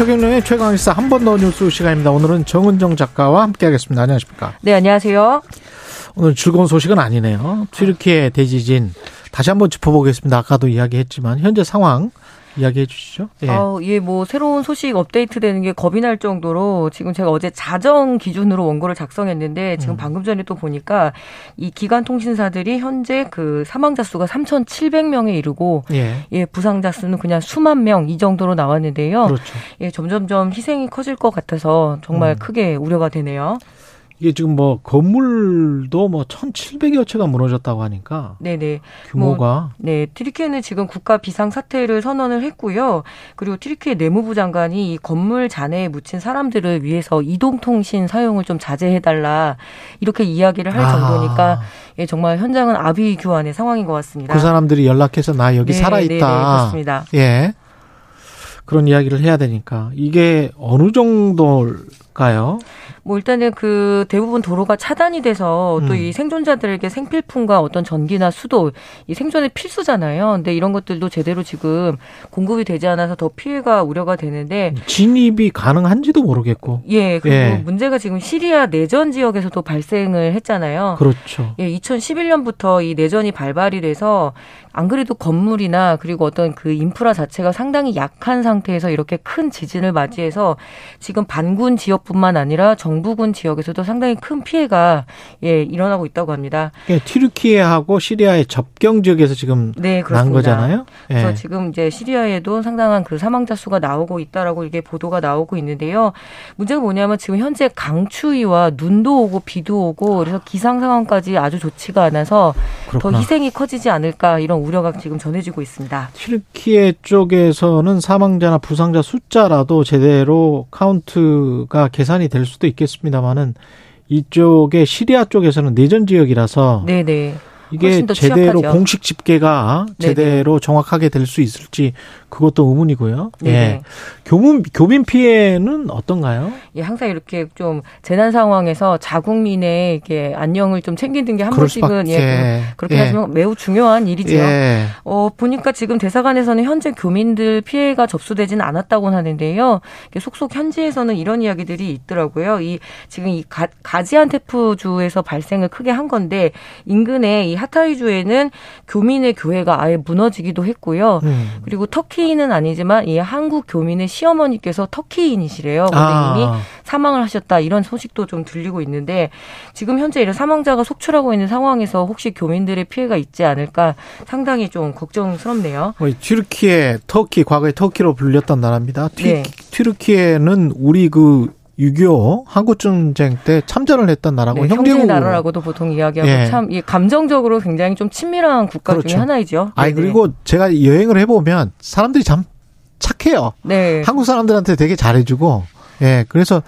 최경련의 최강시사 한 번 더 뉴스 시간입니다. 오늘은 정은정 작가와 함께하겠습니다. 안녕하십니까? 네, 안녕하세요. 오늘 즐거운 소식은 아니네요. 튀르키예 대지진 다시 한번 짚어보겠습니다. 아까도 이야기했지만 현재 상황 이야기해 주시죠. 예. 어, 예, 뭐 새로운 소식 업데이트 되는 게 겁이 날 정도로 지금 제가 어제 자정 기준으로 원고를 작성했는데 지금 음. 방금 전에 또 보니까 이 기관 통신사들이 현재 그 사망자 수가 3,700명에 이르고 예. 예, 부상자 수는 그냥 수만 명 이 정도로 나왔는데요. 그렇죠. 예, 점점점 희생이 커질 것 같아서 정말 음. 크게 우려가 되네요. 이게 지금 뭐 건물도 뭐 1,700여 채가 무너졌다고 하니까 네네 규모가 뭐, 네 트리키에는 지금 국가 비상 사태를 선언을 했고요. 그리고 트리키에 내무부 장관이 이 건물 잔해에 묻힌 사람들을 위해서 이동 통신 사용을 좀 자제해 달라 이렇게 이야기를 할 아. 정도니까 예, 정말 현장은 아비 규환의 상황인 것 같습니다. 그 사람들이 연락해서 나 여기 네, 살아 있다. 네, 네, 그렇습니다. 예. 그런 이야기를 해야 되니까 이게 어느 정도일까요? 뭐 일단은 그 대부분 도로가 차단이 돼서 또이 음. 생존자들에게 생필품과 어떤 전기나 수도 이 생존의 필수잖아요. 근데 이런 것들도 제대로 지금 공급이 되지 않아서 더 피해가 우려가 되는데 진입이 가능한지도 모르겠고. 예, 그리고 예. 문제가 지금 시리아 내전 지역에서도 발생을 했잖아요. 그렇죠. 예, 2011년부터 이 내전이 발발이 돼서 안 그래도 건물이나 그리고 어떤 그 인프라 자체가 상당히 약한 상태에서 이렇게 큰 지진을 맞이해서 지금 반군 지역뿐만 아니라 정부군 지역에서도 상당히 큰 피해가 예 일어나고 있다고 합니다. 예, 튀르키예하고 시리아의 접경 지역에서 지금 네, 난 거잖아요. 예. 그래서 지금 이제 시리아에도 상당한 그 사망자 수가 나오고 있다라고 이게 보도가 나오고 있는데요. 문제가 뭐냐면 지금 현재 강추위와 눈도 오고 비도 오고 그래서 기상 상황까지 아주 좋지가 않아서 그렇구나. 더 희생이 커지지 않을까 이런 우려가 지금 전해지고 있습니다. 튀르키예 쪽에서는 사망자나 부상자 숫자라도 제대로 카운트가 계산이 될 수도 있겠습니다만은 이쪽에 시리아 쪽에서는 내전 지역이라서 네네. 이게 제대로 취약하죠. 공식 집계가 제대로 네네. 정확하게 될 수 있을지 그것도 의문이고요. 네. 예. 교민 교민 피해는 어떤가요? 예, 항상 이렇게 좀 재난 상황에서 자국민의 이게 안녕을 좀 챙기는 게 한 번씩은 예, 그렇게 예. 하시면 매우 중요한 일이죠. 예. 어, 보니까 지금 대사관에서는 현재 교민들 피해가 접수되지는 않았다고 하는데요. 속속 현지에서는 이런 이야기들이 있더라고요. 이 지금 이 가, 가지안테프주에서 발생을 크게 한 건데 인근에 이 하타이주에는 교민의 교회가 아예 무너지기도 했고요. 음. 그리고 터키 터키인은 아니지만 이 한국 교민의 시어머니께서 터키인이시래요. 근데 아. 이미 사망을 하셨다 이런 소식도 좀 들리고 있는데 지금 현재 이런 사망자가 속출하고 있는 상황에서 혹시 교민들의 피해가 있지 않을까 상당히 좀 걱정스럽네요. 뭐, 튀르키예, 터키 과거에 터키로 불렸던 나라입니다. 튀, 네. 튀르키예는 우리 그 6.25 한국전쟁 때 참전을 했던 나라고 네, 형제 나라라고도 보통 이야기하고 예. 참 감정적으로 굉장히 좀 친밀한 국가 그렇죠. 중에 하나이죠. 아니 네, 네. 그리고 제가 여행을 해보면 사람들이 참 착해요. 네. 한국 사람들한테 되게 잘해주고 예 그래서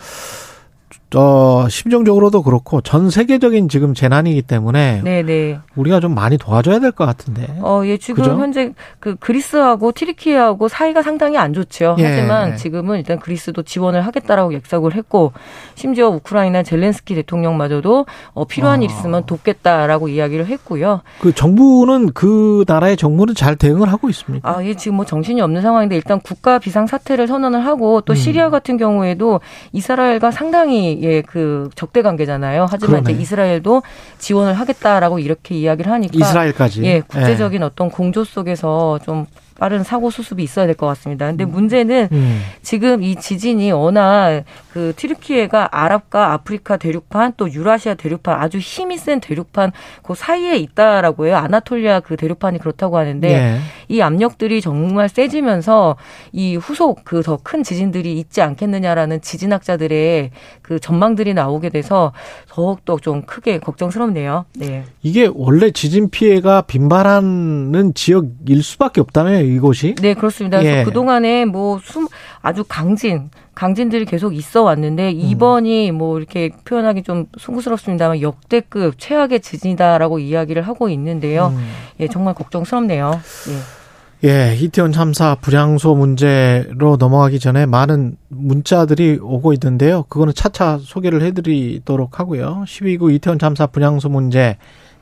어, 심정적으로도 그렇고 전 세계적인 지금 재난이기 때문에 네네. 네. 우리가 좀 많이 도와줘야 될 것 같은데. 어, 예, 지금 그죠? 현재 그 그리스하고 티르키예하고 사이가 상당히 안 좋죠. 예. 하지만 지금은 일단 그리스도 지원을 하겠다라고 약속을 했고 심지어 우크라이나 젤렌스키 대통령마저도 어, 필요한 아. 일 있으면 돕겠다라고 이야기를 했고요. 그 정부는 그 나라의 정부는 잘 대응을 하고 있습니까? 아, 예, 지금 뭐 정신이 없는 상황인데 일단 국가 비상 사태를 선언을 하고 또 음. 시리아 같은 경우에도 이스라엘과 상당히 예, 그 적대 관계잖아요. 하지만 그러네. 이제 이스라엘도 지원을 하겠다라고 이렇게 이야기를 하니까 이스라엘까지 예, 국제적인 예. 어떤 공조 속에서 좀 빠른 사고 수습이 있어야 될 것 같습니다. 근데 음. 문제는 음. 지금 이 지진이 워낙 그 튀르키예가 아랍과 아프리카 대륙판 또 유라시아 대륙판 아주 힘이 센 대륙판 그 사이에 있다라고 해요. 아나톨리아 그 대륙판이 그렇다고 하는데 네. 이 압력들이 정말 세지면서 이 후속 그 더 큰 지진들이 있지 않겠느냐라는 지진학자들의 그 전망들이 나오게 돼서 더욱더 좀 크게 걱정스럽네요. 네. 이게 원래 지진 피해가 빈발하는 지역일 수밖에 없다면 이곳이? 네, 그렇습니다. 그래서 예. 그동안에 뭐 숨, 아주 강진, 강진들이 계속 있어 왔는데 2번이 음. 뭐 이렇게 표현하기 좀 송구스럽습니다만 역대급 최악의 지진이다라고 이야기를 하고 있는데요. 음. 예, 정말 걱정스럽네요. 예. 예, 이태원 참사 불량소 문제로 넘어가기 전에 많은 문자들이 오고 있는데요. 그거는 차차 소개를 해드리도록 하고요. 12구 이태원 참사 불량소 문제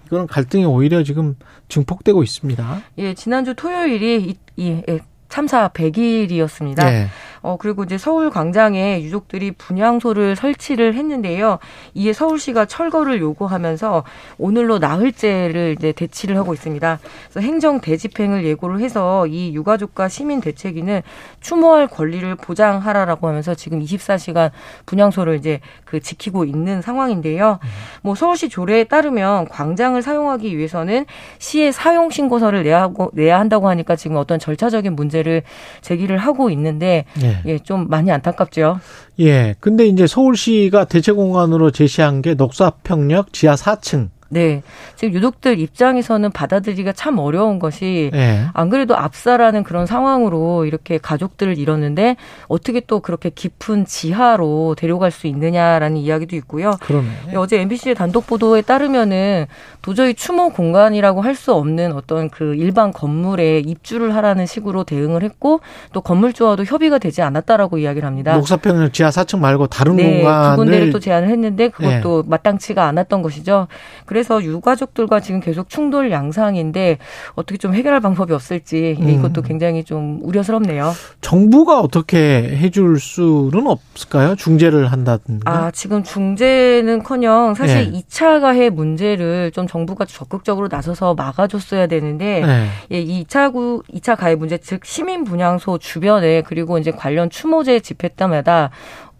이거는 갈등이 오히려 지금 증폭되고 있습니다. 예, 지난주 토요일이 이, 이 참사 100일이었습니다. 네. 어, 그리고 이제 서울 광장에 유족들이 분향소를 설치를 했는데요. 이에 서울시가 철거를 요구하면서 오늘로 나흘째를 이제 대치를 하고 있습니다. 그래서 행정 대집행을 예고를 해서 이 유가족과 시민 대책위는 추모할 권리를 보장하라라고 하면서 지금 24시간 분향소를 이제 그 지키고 있는 상황인데요. 뭐 서울시 조례에 따르면 광장을 사용하기 위해서는 시에 사용 신고서를 내야 하고 내야 한다고 하니까 지금 어떤 절차적인 문제를 제기를 하고 있는데 네. 예. 예, 좀 많이 안타깝죠. 예. 근데 이제 서울시가 대체 공간으로 제시한 게 녹사평역 지하 4층 네. 지금 유족들 입장에서는 받아들이기가 참 어려운 것이 네. 안 그래도 압사라는 그런 상황으로 이렇게 가족들을 잃었는데 어떻게 또 그렇게 깊은 지하로 데려갈 수 있느냐라는 이야기도 있고요. 그러네. 어제 MBC의 단독 보도에 따르면은 도저히 추모 공간이라고 할 수 없는 어떤 그 일반 건물에 입주를 하라는 식으로 대응을 했고 또 건물주와도 협의가 되지 않았다라고 이야기를 합니다. 녹사평 지하 4층 말고 다른 네, 공간을 두 군데를 또 제안을 했는데 그것도 네. 마땅치가 않았던 것이죠. 그래서 그래서 유가족들과 지금 계속 충돌 양상인데 어떻게 좀 해결할 방법이 없을지 음. 이것도 굉장히 좀 우려스럽네요. 정부가 어떻게 해줄 수는 없을까요? 중재를 한다든지. 아 지금 중재는커녕 사실 네. 2차 가해 문제를 좀 정부가 적극적으로 나서서 막아줬어야 되는데 네. 예, 2차 구 2차 가해 문제 즉 시민 분향소 주변에 그리고 이제 관련 추모제 집회 때마다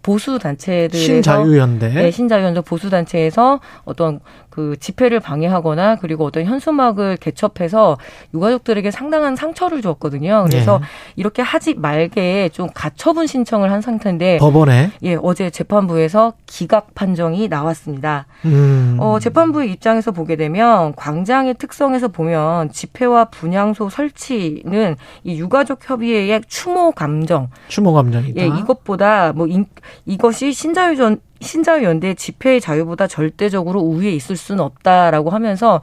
보수 단체들 신자유연대 네, 신자유연대 보수 단체에서 어떤 그 집회를 방해하거나 그리고 어떤 현수막을 개첩해서 유가족들에게 상당한 상처를 주었거든요. 그래서 네. 이렇게 하지 말게 좀 가처분 신청을 한 상태인데 법원에 예 어제 재판부에서 기각 판정이 나왔습니다. 음. 어, 재판부의 입장에서 보게 되면 광장의 특성에서 보면 집회와 분향소 설치는 이 유가족 협의회의 추모 감정 추모 감정이다. 예 이것보다 뭐 인, 이것이 신자유전 신자유연대 집회의 자유보다 절대적으로 우위에 있을 수는 없다라고 하면서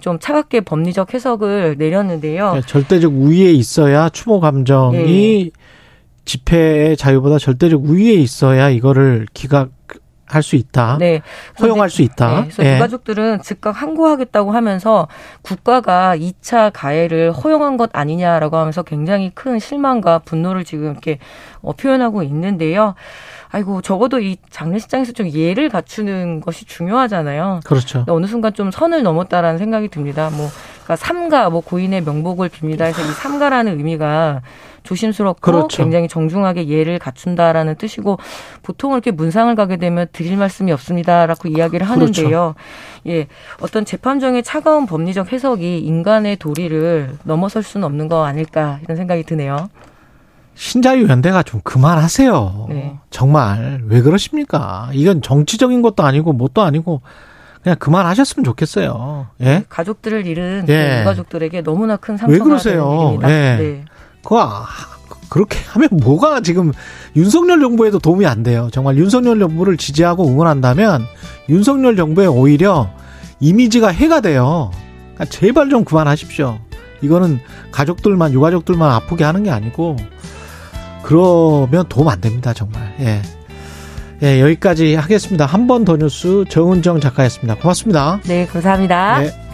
좀 차갑게 법리적 해석을 내렸는데요. 네, 절대적 우위에 있어야 추모 감정이 네. 집회의 자유보다 절대적 우위에 있어야 이거를 기각 할수 있다. 네. 허용할 수 있다. 네. 그래서 예. 유가족들은 즉각 항고하겠다고 하면서 국가가 2차 가해를 허용한 것 아니냐라고 하면서 굉장히 큰 실망과 분노를 지금 이렇게 어, 표현하고 있는데요. 아이고 적어도 이 장례식장에서 좀 예를 갖추는 것이 중요하잖아요. 그렇죠. 어느 순간 좀 선을 넘었다라는 생각이 듭니다. 뭐 그러니까 삼가 뭐 고인의 명복을 빕니다 해서 이 삼가라는 의미가 조심스럽고 그렇죠. 굉장히 정중하게 예를 갖춘다라는 뜻이고 보통 이렇게 문상을 가게 되면 드릴 말씀이 없습니다라고 이야기를 그렇죠. 하는데요. 그렇죠. 예, 어떤 재판정의 차가운 법리적 해석이 인간의 도리를 넘어설 수는 없는 거 아닐까 이런 생각이 드네요. 신자유 연대가 좀 그만하세요. 네. 정말 왜 그러십니까? 이건 정치적인 것도 아니고 뭣도 아니고 그냥 그만하셨으면 좋겠어요. 예? 가족들을 잃은 예. 가족들에게 너무나 큰 상처가 왜 그러세요? 일입니다. 예. 네. 그거 아, 그렇게 하면 뭐가 지금 윤석열 정부에도 도움이 안 돼요. 정말 윤석열 정부를 지지하고 응원한다면 윤석열 정부에 오히려 이미지가 해가 돼요. 그러니까 제발 좀 그만하십시오. 이거는 가족들만 유가족들만 아프게 하는 게 아니고 그러면 도움 안 됩니다, 정말. 예. 예, 여기까지 하겠습니다. 한 번 더 뉴스 정은정 작가였습니다. 고맙습니다. 네, 감사합니다. 네.